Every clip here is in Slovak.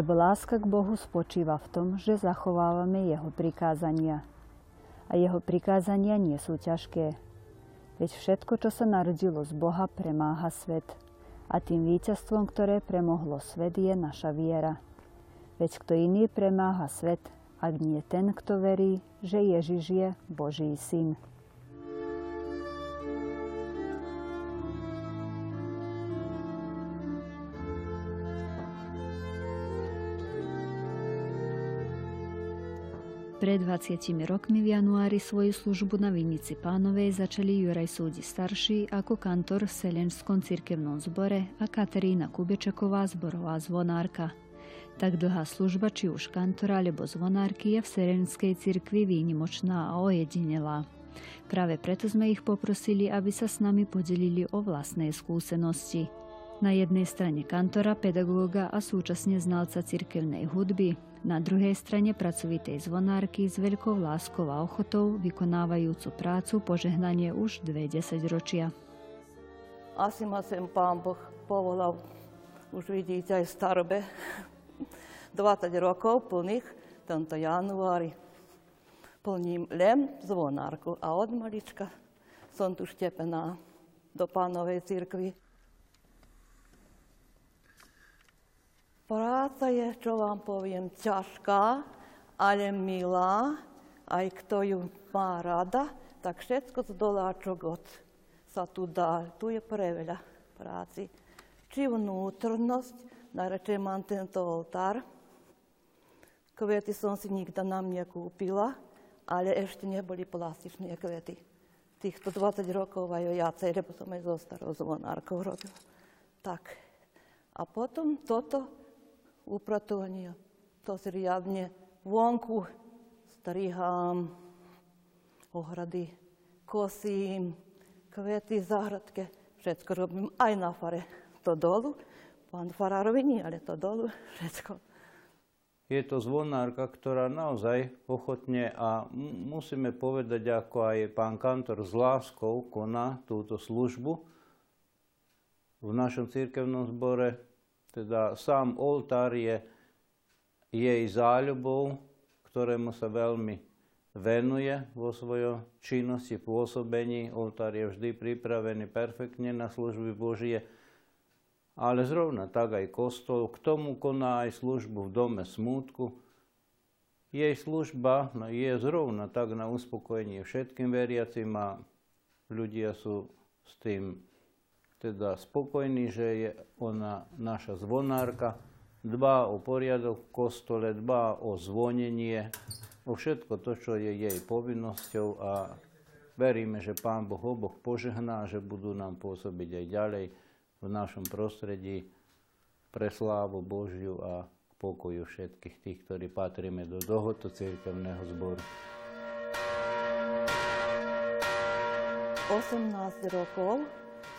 Lebo láska k Bohu spočíva v tom, že zachovávame Jeho prikázania. A Jeho prikázania nie sú ťažké. Veď všetko, čo sa narodilo z Boha, premáha svet. A tým víťazstvom, ktoré premohlo svet, je naša viera. Veď kto iný premáha svet, ak nie ten, kto verí, že Ježiš je Boží syn. Pred 20 rokmi v januári svoju službu na Vinici Pánovej začali Juraj Súdi starší ako kantor v Selenskom cirkevnom zbore a Katarína Kubečaková zborová zvonárka. Tak dlhá služba, či už kantora alebo zvonárky, je v Serenskej cirkvi výnimočná a ojedinelá. Práve preto sme ich poprosili, aby sa s nami podelili o vlastné skúsenosti. Na jednej strane kantora, pedagóga a súčasne znalca cirkevnej hudby, na druhej strane pracovitej zvonárky s veľkou láskou a ochotou vykonávajúcu prácu požehnanie už dve desaťročia. Asi ma sem pán Boh povolal, už vidíte aj starobe, 20 rokov plných tento januári. Plním len zvonárku a od malička som tu štepená do pánovej cirkvi. Práca je, čo vám poviem, ťažká, ale milá. Aj kto ju má rada, tak všetko z doláčok od sa tu dá. Tu je preveľa práci. Či vnútornosť, najradšej mám tento oltár, Kvety som si nikda nám nekúpila, ale ešte neboli plastičné kvety. Týchto 20 rokov aj viacej, lebo som aj zo starou zvonárkou robila. Tak. A potom toto upratovanie, to riadne vonku strihám, ohrady kosím, kvety, záhradke, všetko robím aj na fare. To dolu, pán farárovi nie, ale to dolu, všetko je to zvonárka, ktorá naozaj ochotne a musíme povedať, ako aj pán kantor s láskou koná túto službu v našom církevnom zbore. Teda sám oltár je jej záľubou, ktorému sa veľmi venuje vo svojom činnosti, pôsobení. Oltár je vždy pripravený perfektne na služby Božie ale zrovna tak aj kostol, k tomu koná aj službu v dome smútku. Jej služba je zrovna tak na uspokojenie všetkým veriacim a ľudia sú s tým teda spokojní, že je ona naša zvonárka, dbá o poriadok v kostole, dbá o zvonenie, o všetko to, čo je jej povinnosťou a veríme, že Pán Boh oboch požehná, že budú nám pôsobiť aj ďalej v našom prostredí pre slávu Božiu a pokoju všetkých tých, ktorí patríme do tohoto církevného zboru. 18 rokov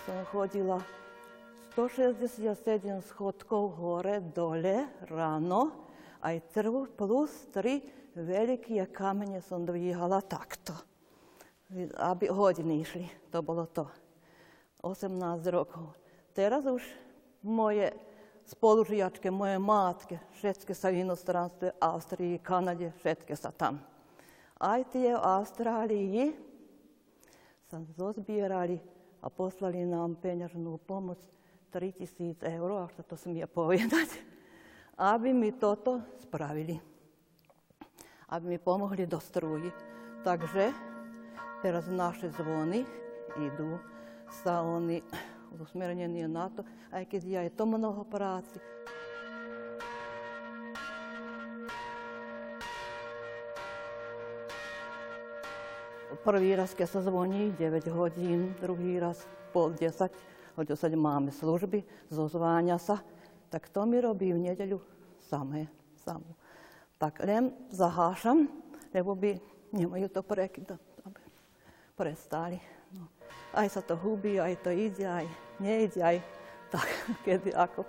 som chodila 167 schodkov hore, dole, ráno, aj trv plus tri veľké kamene som dvíhala takto, aby hodiny išli. To bolo to. 18 rokov. Teraz už moje spolužiačke, moje matke, všetky sa v inostranstve, Austriji, Kanade, všetky sa tam. Aj tie v Austrálii sa zozbierali a poslali nám peňažnú pomoc 3000 eur, ak sa to smie povedať, aby mi toto spravili. Aby mi pomohli do strúji. Takže teraz naše zvony idú sa oni usmernenie na to, aj keď je aj to mnoho práci. Prvý raz, keď sa zvoní, 9 hodín, druhý raz pol 10, o 10 máme služby, zozváňa sa, tak to mi robí v nedeľu samé, samú. Tak len zahášam, lebo by nemajú to prekydať, aby prestali. No aj sa to hubí, aj to ide, aj nejde, aj tak, kedy ako.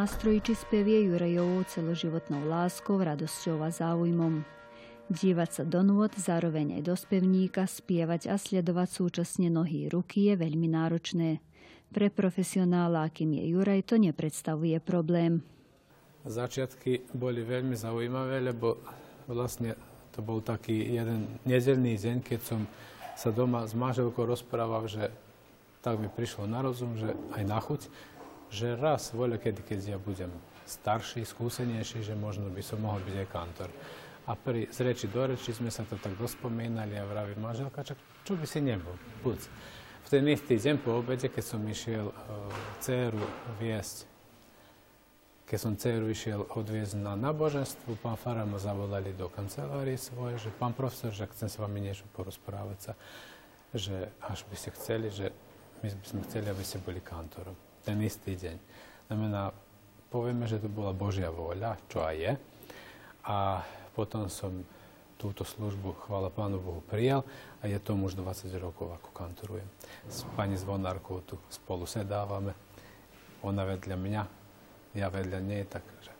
Nástroji či spev Jurajovou celoživotnou láskou, radosťou a záujmom. Dívať sa do nôd, zároveň aj do spevníka, spievať a sledovať súčasne nohy ruky je veľmi náročné. Pre profesionála, akým je Juraj, to nepredstavuje problém. Začiatky boli veľmi zaujímavé, lebo vlastne to bol taký jeden nedelný deň, keď som sa doma s manželkou rozprával, že tak mi prišlo na rozum, že aj na chuť, že raz voľa kedy, keď ja budem starší, skúsenejší, že možno by som mohol byť aj kantor. A pri z do reči sme sa to tak dospomínali a vraví manželka, čak, čo by si nebol, buď. V ten istý deň po obede, keď som išiel uh, dceru viesť keď som dceru išiel odviezť na náboženstvo, pán Farár ma zavolali do kancelárie svoje, že pán profesor, že chcem s vami niečo porozprávať sa, že až by ste chceli, že my by sme chceli, aby ste boli kantorom. Ten istý deň. Znamená, povieme, že to bola Božia vôľa, čo aj je. A potom som túto službu, chvála Pánu Bohu, prijal a je tomu už 20 rokov, ako kantorujem. S pani Zvonárkou tu spolu sedávame. Ona vedľa mňa, ja vedľa nej, takže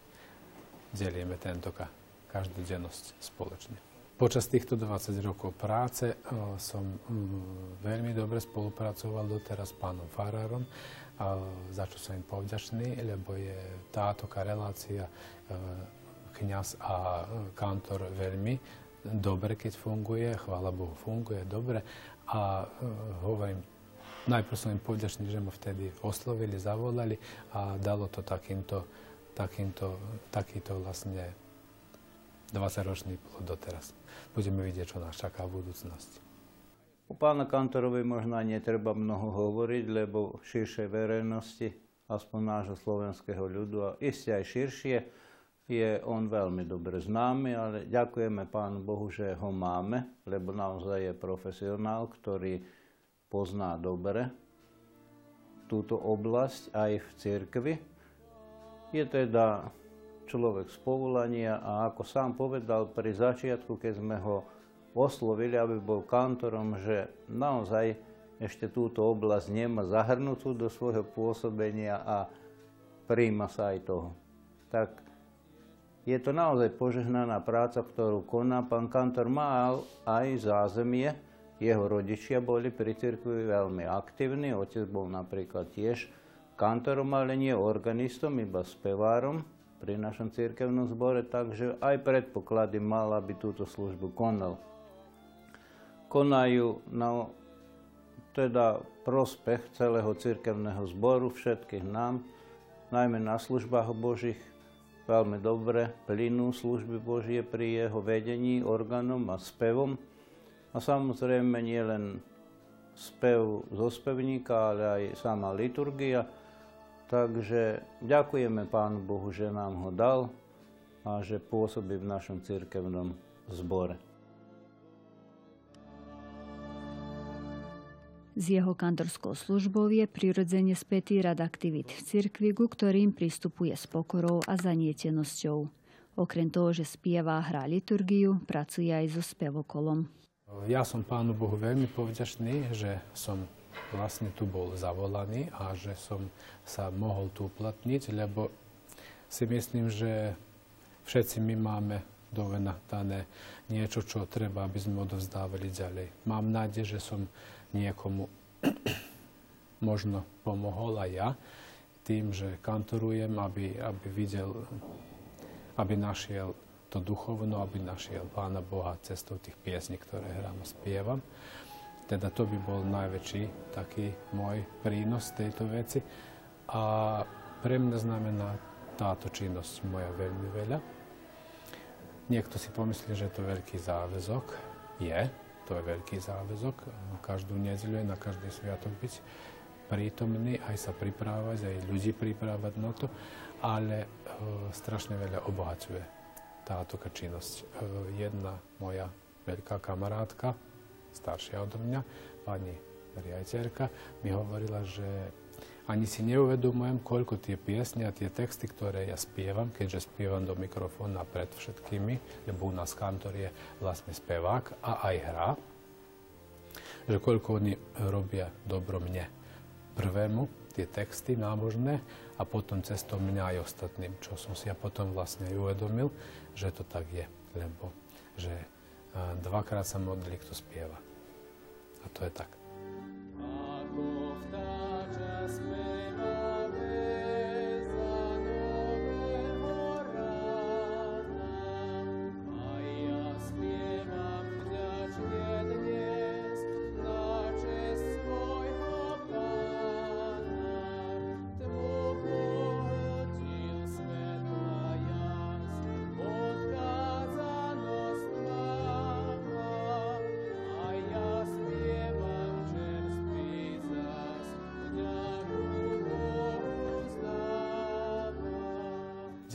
delíme tento každodennosť spoločne. Počas týchto 20 rokov práce som veľmi dobre spolupracoval doteraz s pánom Farárom, za čo som im povďačný, lebo je táto relácia kňaz a kantor veľmi dobre, keď funguje, chvála Bohu, funguje dobre. A hovorím, najprv som im povďačný, že ma vtedy oslovili, zavolali a dalo to takýmto, takýmto, takýto vlastne 20-ročný plod doteraz. Budeme vidieť, čo nás čaká v budúcnosti. U pána Kantorovi možno netreba mnoho hovoriť, lebo širšej verejnosti, aspoň nášho slovenského ľudu a iste aj širšie, je on veľmi dobre známy, ale ďakujeme Pánu Bohu, že ho máme, lebo naozaj je profesionál, ktorý pozná dobre túto oblasť aj v cirkvi. Je teda človek z povolania a ako sám povedal pri začiatku, keď sme ho oslovili, aby bol kantorom, že naozaj ešte túto oblasť nemá zahrnutú do svojho pôsobenia a príjma sa aj toho. Tak je to naozaj požehnaná práca, ktorú koná. Pán kantor mal aj zázemie, jeho rodičia boli pri cirkvi veľmi aktívni, otec bol napríklad tiež kantorom, ale nie organistom, iba spevárom pri našom cirkevnom zbore, takže aj predpoklady mal, aby túto službu konal. Konajú na teda prospech celého cirkevného zboru, všetkých nám, najmä na službách Božích, veľmi dobre plynú služby Božie pri jeho vedení, orgánom a spevom. A samozrejme nie len spev zo spevníka, ale aj sama liturgia. Takže ďakujeme Pánu Bohu, že nám ho dal a že pôsobí v našom cirkevnom zbore. S jeho kantorskou službou je prirodzene spätý rad aktivít v cirkvi, ku ktorým pristupuje s pokorou a zanietenosťou. Okrem toho, že spieva a hrá liturgiu, pracuje aj so spevokolom. Ja som Pánu Bohu veľmi povďačný, že som vlastne tu bol zavolaný a že som sa mohol tu uplatniť, lebo si myslím, že všetci my máme do vena dané niečo, čo treba, aby sme odovzdávali ďalej. Mám nádej, že som niekomu možno pomohol aj ja tým, že kantorujem, aby, aby videl, aby našiel to duchovno, aby našiel Pána Boha cestou tých piesní, ktoré hrám a spievam. Teda to by bol najväčší taký môj prínos tejto veci. A pre mňa znamená táto činnosť moja veľmi veľa. Niekto si pomyslí, že to veľký záväzok. Je, to je veľký záväzok. Každú nedzeľu na každý sviatok byť prítomný, aj sa pripravať, aj ľudí pripravať na to, ale e, strašne veľa obohacuje táto činnosť. E, jedna moja veľká kamarátka, staršia odo mňa, pani riaditeľka, mi hovorila, že ani si neuvedomujem, koľko tie piesne a tie texty, ktoré ja spievam, keďže spievam do mikrofóna pred všetkými, lebo u nás kantor je vlastne spevák a aj hrá, že koľko oni robia dobro mne. Prvému tie texty nábožné a potom cestou mňa aj ostatným, čo som si ja potom vlastne uvedomil, že to tak je, lebo dvakrát sa modlí, kto spieva. A to je tak.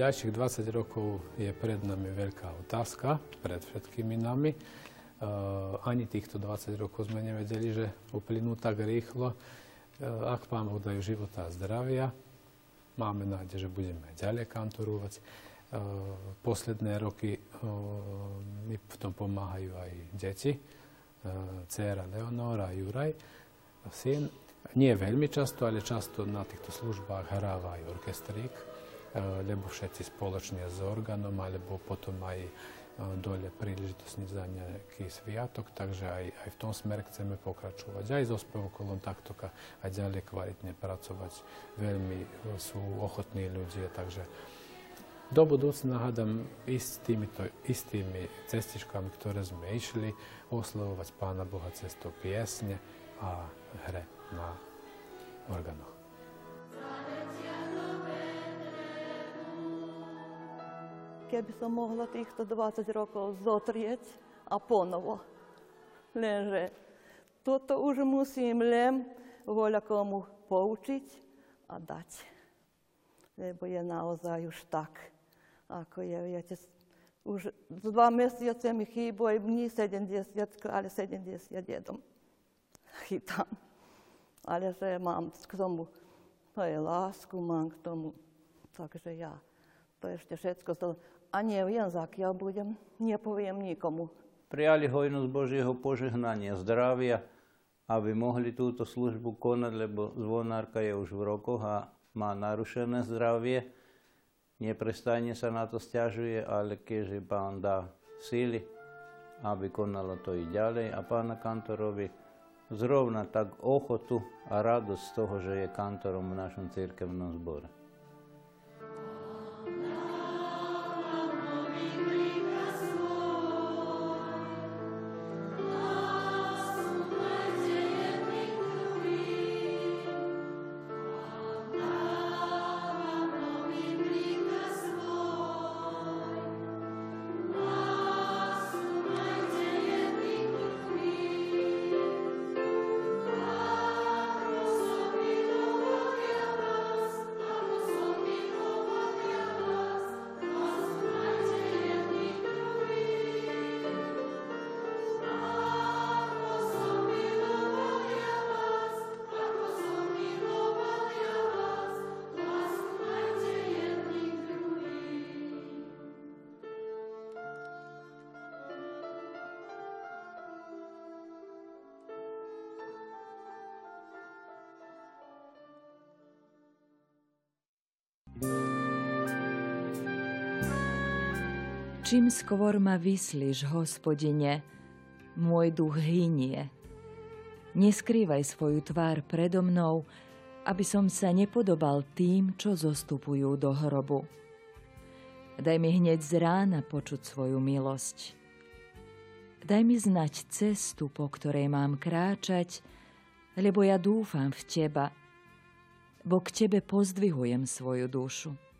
Ďalších 20 rokov je pred nami veľká otázka, pred všetkými nami. Uh, ani týchto 20 rokov sme nevedeli, že uplynú tak rýchlo. Uh, ak Pán Boh dajú života a zdravia, máme nádej, že budeme ďalej kantorovať. Uh, posledné roky mi v tom pomáhajú aj deti, dcera Leonora Juraj, syn. Nie veľmi často, ale často na týchto službách hráva aj orkestrík lebo všetci spoločne s orgánom, alebo potom aj dole príležitosť za nejaký sviatok, takže aj, aj v tom smere chceme pokračovať. Aj so spevokolom takto a ďalej kvalitne pracovať. Veľmi sú ochotní ľudia, takže do budúcna hádam ísť s týmito istými cestičkami, ktoré sme išli, oslovovať Pána Boha cestou piesne a hre na orgánoch. Keby som mohla týchto 20 rokov zotrieť a ponovo. Lenže toto už musím len voľa komu poučiť a dať. Lebo je naozaj už tak, ako je, viete, už dva mesiace mi chýbajú dní 70, ale 71 chytám. Ale že mám k tomu, to je lásku, mám k tomu, takže ja to ešte všetko a neviem, zakiaľ budem, nepoviem nikomu. Prijali hojnosť Božieho požehnania, zdravia, aby mohli túto službu konať, lebo zvonárka je už v rokoch a má narušené zdravie. Neprestajne sa na to stiažuje, ale keďže pán dá síly, aby konalo to i ďalej a pána kantorovi zrovna tak ochotu a radosť z toho, že je kantorom v našom církevnom zbore. Čím skôr ma vyslíš, hospodine, môj duch hynie. Neskrývaj svoju tvár predo mnou, aby som sa nepodobal tým, čo zostupujú do hrobu. Daj mi hneď z rána počuť svoju milosť. Daj mi znať cestu, po ktorej mám kráčať, lebo ja dúfam v Teba, bo k Tebe pozdvihujem svoju dušu.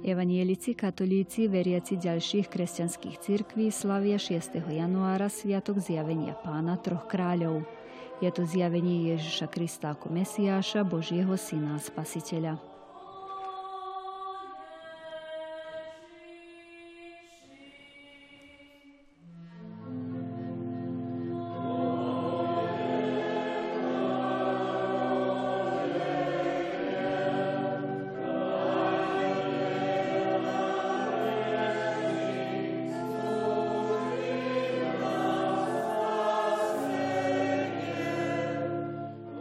Evanielici, katolíci, veriaci ďalších kresťanských cirkví slavia 6. januára Sviatok zjavenia pána troch kráľov. Je to zjavenie Ježiša Krista ako Mesiáša, Božieho syna a spasiteľa.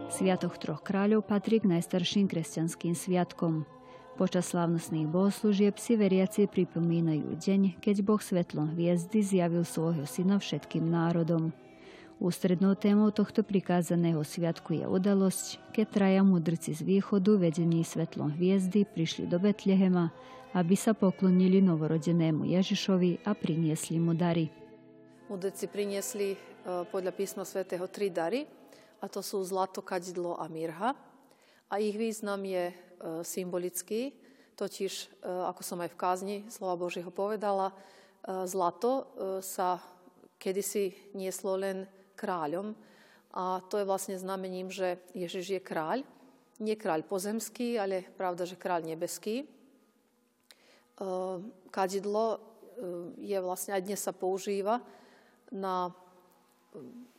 Sviatok troch kráľov patrí k najstarším kresťanským sviatkom. Počas slávnostných bohoslúžieb si veriaci pripomínajú deň, keď Boh svetlom hviezdy zjavil svojho syna všetkým národom. Ústrednou témou tohto prikázaného sviatku je udalosť, keď traja mudrci z východu vedení svetlom hviezdy prišli do Betlehema, aby sa poklonili novorodenému Ježišovi a priniesli mu dary. Mudrci priniesli e, podľa písma svätého tri dary, a to sú zlato, kadidlo a mirha. A ich význam je e, symbolický, totiž, e, ako som aj v kázni slova Božieho povedala, zlato sa kedysi nieslo len kráľom a to je vlastne znamením, že Ježiš je kráľ. Nie kráľ pozemský, ale pravda, že kráľ nebeský. Kadidlo je vlastne aj dnes sa používa na,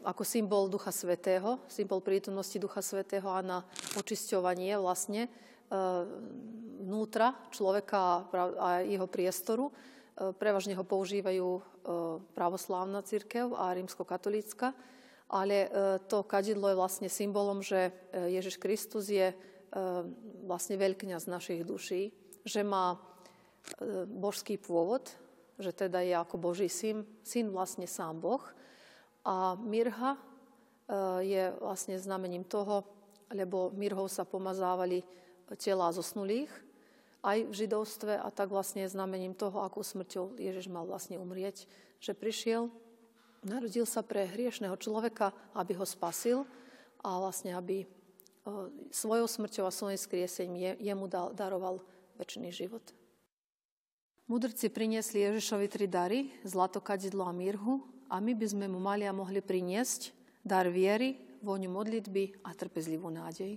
ako symbol Ducha Svetého, symbol prítomnosti Ducha Svetého a na očisťovanie vlastne e, vnútra človeka a jeho priestoru. E, prevažne ho používajú e, pravoslávna církev a rímsko-katolícka, ale to kadidlo je vlastne symbolom, že Ježiš Kristus je vlastne veľkňaz našich duší, že má božský pôvod, že teda je ako Boží syn, syn vlastne sám Boh. A mirha e, je vlastne znamením toho, lebo mirhou sa pomazávali tela zosnulých aj v židovstve a tak vlastne znamením toho, akú smrťou Ježiš mal vlastne umrieť, že prišiel, narodil sa pre hriešného človeka, aby ho spasil a vlastne aby e, svojou smrťou a svojim skriesením jemu daroval väčší život. Mudrci priniesli Ježišovi tri dary, zlato, kadidlo a mirhu, a my by sme mu mali a mohli priniesť dar viery, vôňu modlitby a trpezlivú nádej.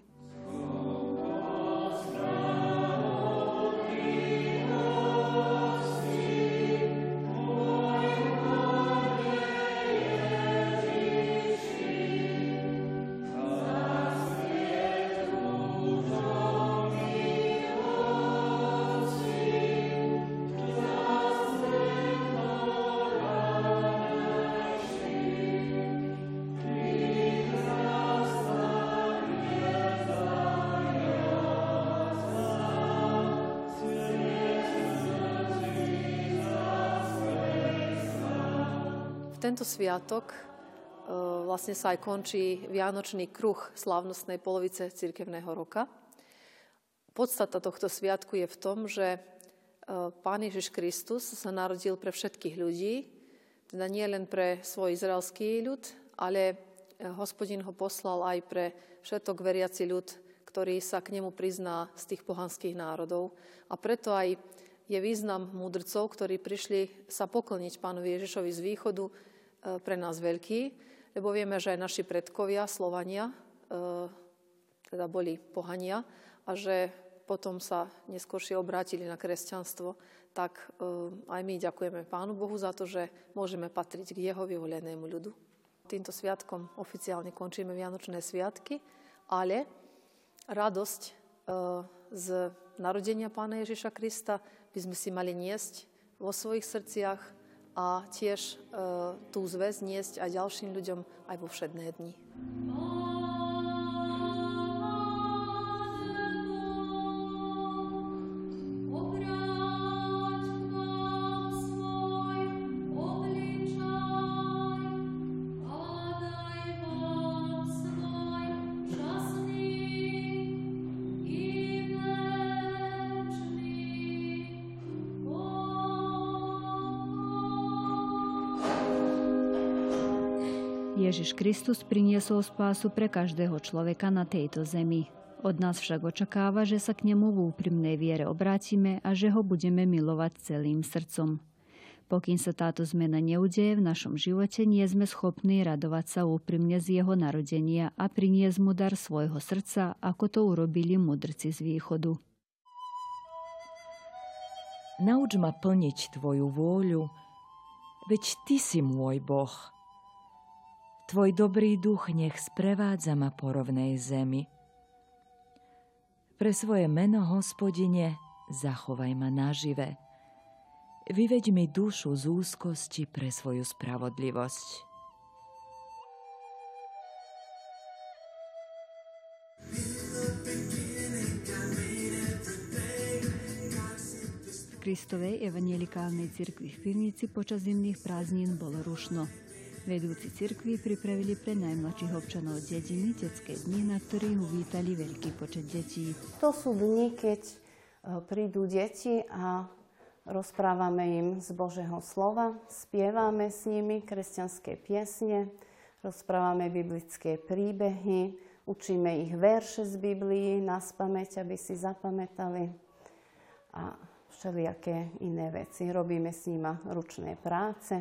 Tento sviatok e, vlastne sa aj končí vianočný kruh slávnostnej polovice cirkevného roka. Podstata tohto sviatku je v tom, že e, Pán Ježiš Kristus sa narodil pre všetkých ľudí, teda nie len pre svoj izraelský ľud, ale e, hospodin ho poslal aj pre všetok veriaci ľud, ktorý sa k nemu prizná z tých pohanských národov. A preto aj je význam múdrcov, ktorí prišli sa pokloniť pánovi Ježišovi z východu, pre nás veľký, lebo vieme, že naši predkovia, Slovania, e, teda boli pohania a že potom sa neskôršie obrátili na kresťanstvo, tak e, aj my ďakujeme Pánu Bohu za to, že môžeme patriť k Jeho vyvolenému ľudu. Týmto sviatkom oficiálne končíme Vianočné sviatky, ale radosť z narodenia Pána Ježiša Krista by sme si mali niesť vo svojich srdciach, a tiež e, tú zväz niesť aj ďalším ľuďom aj vo všedné dni. Ježiš Kristus priniesol spásu pre každého človeka na tejto zemi. Od nás však očakáva, že sa k nemu v úprimnej viere obrátime a že ho budeme milovať celým srdcom. Pokým sa táto zmena neudeje v našom živote, nie sme schopní radovať sa úprimne z jeho narodenia a priniesť mu dar svojho srdca, ako to urobili mudrci z východu. Nauč ma plniť Tvoju vôľu, veď Ty si môj Boh – Tvoj dobrý duch nech sprevádza ma po rovnej zemi. Pre svoje meno, hospodine, zachovaj ma nažive. Vyveď mi dušu z úzkosti pre svoju spravodlivosť. V Kristovej evangelikálnej cirkvi v Pivnici počas zimných prázdnin bolo rušno. Vedúci cirkvi pripravili pre najmladších občanov dediny detské dni, na ktorých uvítali veľký počet detí. To sú dni, keď e, prídu deti a rozprávame im z Božieho slova, spievame s nimi kresťanské piesne, rozprávame biblické príbehy, učíme ich verše z Biblii na spameť, aby si zapamätali a všelijaké iné veci. Robíme s nimi ručné práce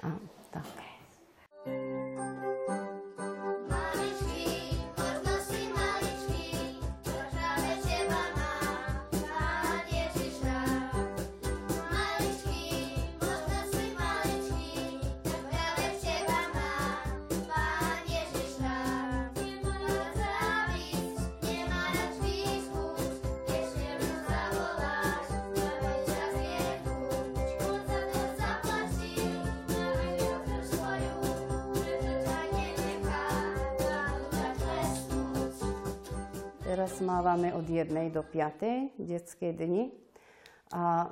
a tak. Teraz mávame od 1 do 5 detské dni. A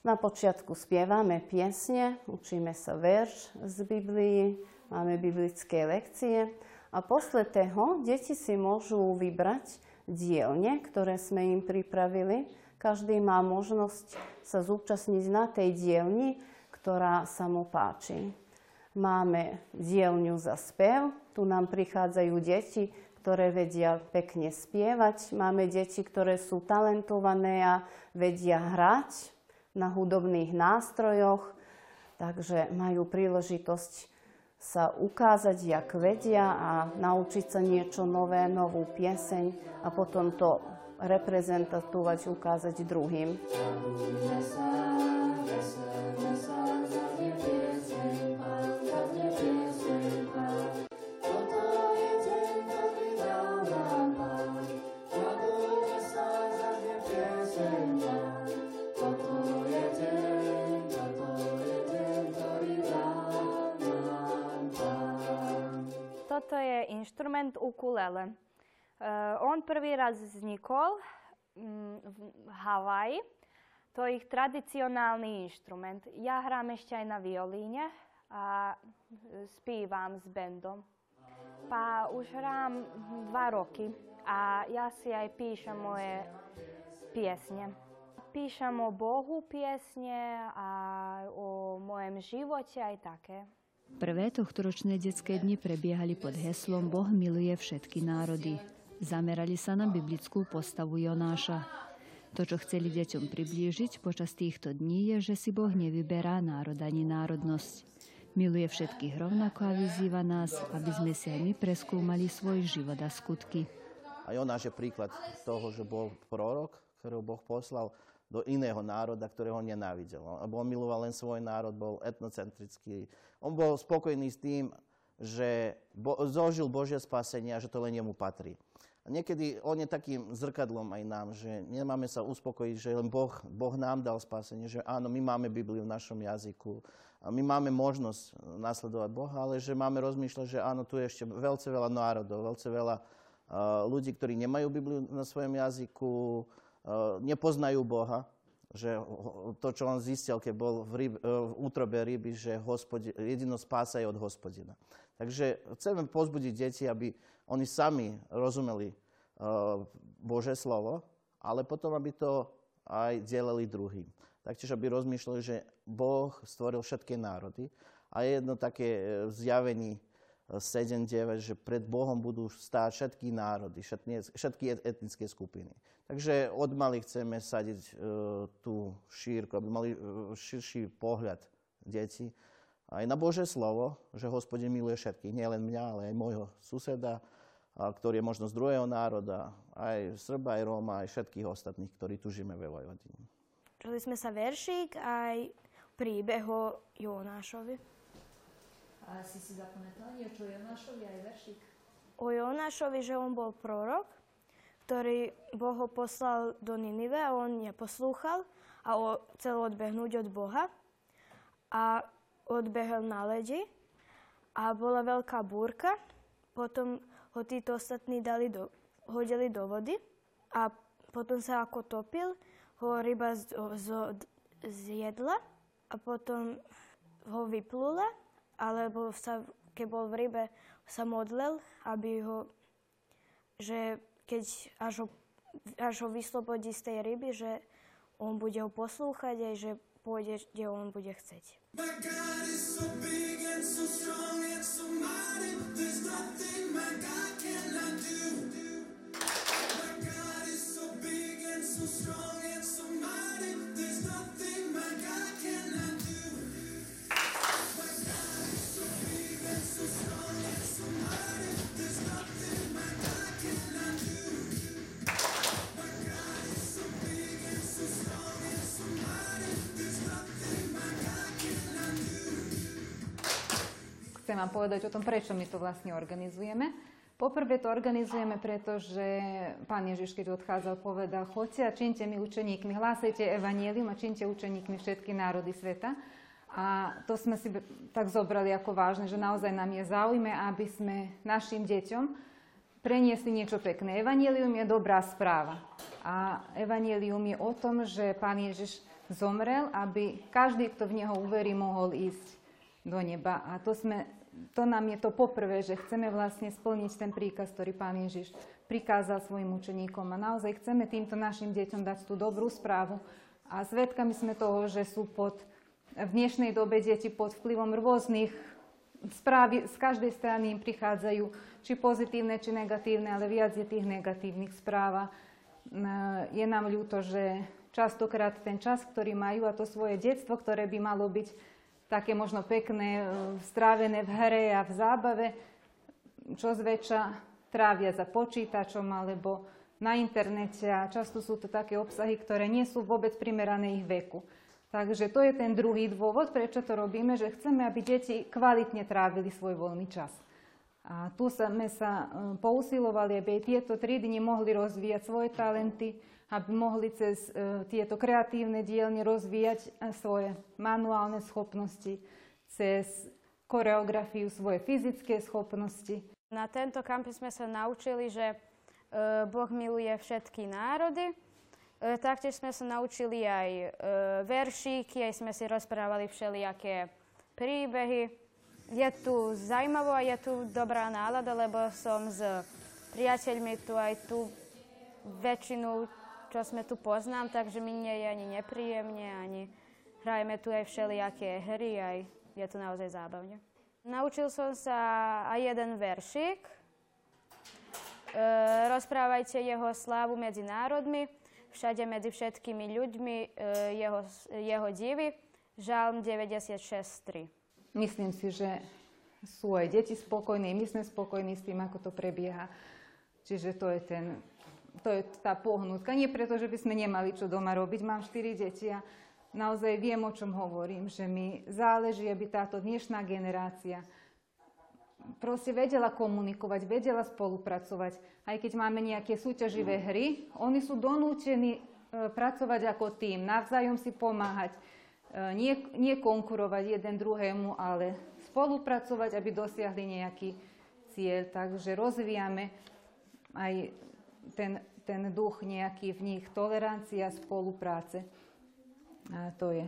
na počiatku spievame piesne, učíme sa verš z Biblii, máme biblické lekcie. A posledného deti si môžu vybrať dielne, ktoré sme im pripravili. Každý má možnosť sa zúčastniť na tej dielni, ktorá sa mu páči. Máme dielňu za spev, tu nám prichádzajú deti, ktoré vedia pekne spievať. Máme deti, ktoré sú talentované a vedia hrať na hudobných nástrojoch, takže majú príležitosť sa ukázať, jak vedia a naučiť sa niečo nové, novú pieseň a potom to reprezentovať, ukázať druhým. Toto je inštrument ukulele. Uh, on prvi raz vznikol um, v Havaji. To je ich tradicionálny inštrument. Ja hrám ešte aj na violíne a spívam s bendom. Pa už hrám dva roky a ja si aj píšem moje piesne. Píšem o Bohu piesne a o mojem živote aj také. Prvé tohtoročné detské dni prebiehali pod heslom Boh miluje všetky národy. Zamerali sa na biblickú postavu Jonáša. To, čo chceli deťom priblížiť počas týchto dní, je, že si Boh nevyberá národ ani národnosť. Miluje všetkých rovnako a vyzýva nás, aby sme si aj my preskúmali svoj život a skutky. A Jonáš je príklad toho, že bol prorok, ktorého Boh poslal do iného národa, ktorého nenávidel. Lebo on miloval len svoj národ, bol etnocentrický. On bol spokojný s tým, že bo, zožil Božie spasenie a že to len jemu patrí. A niekedy on je takým zrkadlom aj nám, že nemáme sa uspokojiť, že len boh, boh nám dal spasenie, že áno, my máme Bibliu v našom jazyku, a my máme možnosť nasledovať Boha, ale že máme rozmýšľať, že áno, tu je ešte veľce veľa národov, veľce veľa uh, ľudí, ktorí nemajú Bibliu na svojom jazyku, nepoznajú Boha, že to, čo on zistil, keď bol v, ryb, v útrobe ryby, že jedino spása je od hospodina. Takže chceme pozbudiť deti, aby oni sami rozumeli Bože slovo, ale potom, aby to aj delili druhým. Taktiež, aby rozmýšľali, že Boh stvoril všetky národy a je jedno také e, zjavení 7-9, že pred Bohom budú stáť všetky národy, všetky etnické skupiny. Takže od malých chceme sadiť uh, tú šírku, aby mali uh, širší pohľad deti aj na Bože slovo, že Hospodin miluje všetkých, nielen mňa, ale aj môjho suseda, a, ktorý je možno z druhého národa, aj Srba, aj Róma, aj všetkých ostatných, ktorí tu žijeme ve Vojvodine. Čuli sme sa veršík aj príbeh o Jonášovi. A si si zapamätala niečo o Jonášovi aj veršík? O Jonášovi, že on bol prorok, ktorý Boh ho poslal do Ninive a on neposlúchal a chcel odbehnúť od Boha. A odbehol na ledi a bola veľká búrka. Potom ho títo ostatní dali do, hodili do vody a potom sa ako topil. ho ryba z, z, zjedla a potom ho vyplula, alebo sa, keď bol v rybe, sa modlil, aby ho, že keď až ho, až ho vyslobodí z tej ryby, že on bude ho poslúchať aj že pôjde, kde on bude chceť. So strong vám povedať o tom, prečo my to vlastne organizujeme. Poprvé to organizujeme, pretože pán Ježiš, keď odchádzal, povedal, choďte a činte mi učeníkmi, hlásajte evanielium a činte učeníkmi všetky národy sveta. A to sme si tak zobrali ako vážne, že naozaj nám je záujme, aby sme našim deťom preniesli niečo pekné. Evanielium je dobrá správa. A evanielium je o tom, že pán Ježiš zomrel, aby každý, kto v neho uverí, mohol ísť do neba. A to sme to nám je to poprvé, že chceme vlastne splniť ten príkaz, ktorý Pán Ježiš prikázal svojim učeníkom. A naozaj chceme týmto našim deťom dať tú dobrú správu. A svedkami sme toho, že sú pod, v dnešnej dobe deti pod vplyvom rôznych správy, z každej strany im prichádzajú, či pozitívne, či negatívne, ale viac je tých negatívnych správ. Je nám ľúto, že častokrát ten čas, ktorý majú a to svoje detstvo, ktoré by malo byť také možno pekné, e, strávené v hre a v zábave, čo zväčša trávia za počítačom alebo na internete a často sú to také obsahy, ktoré nie sú vôbec primerané ich veku. Takže to je ten druhý dôvod, prečo to robíme, že chceme, aby deti kvalitne trávili svoj voľný čas. A tu sme sa e, pousilovali, aby aj tieto tri dni mohli rozvíjať svoje talenty, aby mohli cez e, tieto kreatívne dielne rozvíjať e, svoje manuálne schopnosti, cez koreografiu svoje fyzické schopnosti. Na tento kampus sme sa naučili, že e, Boh miluje všetky národy. Taktiež sme sa naučili aj veršíky, aj sme si rozprávali všelijaké príbehy. Je tu zaujímavo a je tu dobrá nálada, lebo som s priateľmi tu aj tu väčšinu sme tu poznám, takže mi nie je ani nepríjemne, ani hrajeme tu aj všelijaké hry, aj je to naozaj zábavne. Naučil som sa aj jeden veršik. E, rozprávajte jeho slávu medzi národmi, všade medzi všetkými ľuďmi, e, jeho, jeho divy. Žalm 96.3. Myslím si, že sú aj deti spokojní, my sme spokojní s tým, ako to prebieha. Čiže to je ten to je tá pohnutka. Nie preto, že by sme nemali čo doma robiť. Mám štyri deti a naozaj viem, o čom hovorím, že mi záleží, aby táto dnešná generácia proste vedela komunikovať, vedela spolupracovať. Aj keď máme nejaké súťaživé hry, oni sú donútení e, pracovať ako tým, navzájom si pomáhať, e, nie, nie konkurovať jeden druhému, ale spolupracovať, aby dosiahli nejaký cieľ. Takže rozvíjame aj ten, ten duch nejaký v nich, tolerancia, spolupráce. A to je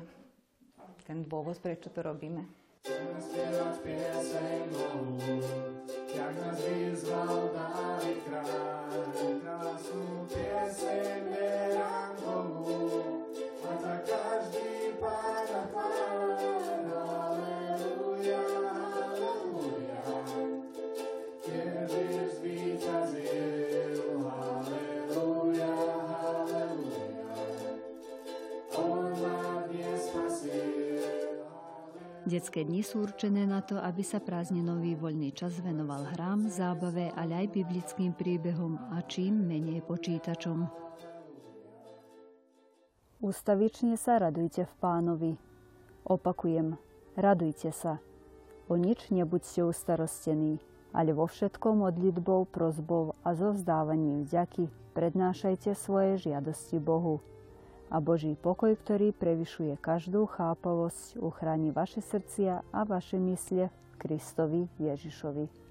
ten dôvod, prečo to robíme. Chceme spievať pieseň Bohu, jak nás vyzval Dávid kráľ, krásnu pieseň Bohu, a tak každý pána Detské dni sú určené na to, aby sa prázdninový voľný čas venoval hrám, zábave, ale aj biblickým príbehom a čím menej počítačom. Ustavične sa radujte v pánovi. Opakujem, radujte sa. O nič nebuďte ustarostení, ale vo všetkom modlitbou, prozbou a so vzdávaním vďaky prednášajte svoje žiadosti Bohu a Boží pokoj, ktorý prevyšuje každú chápavosť, uchráni vaše srdcia a vaše mysle Kristovi Ježišovi.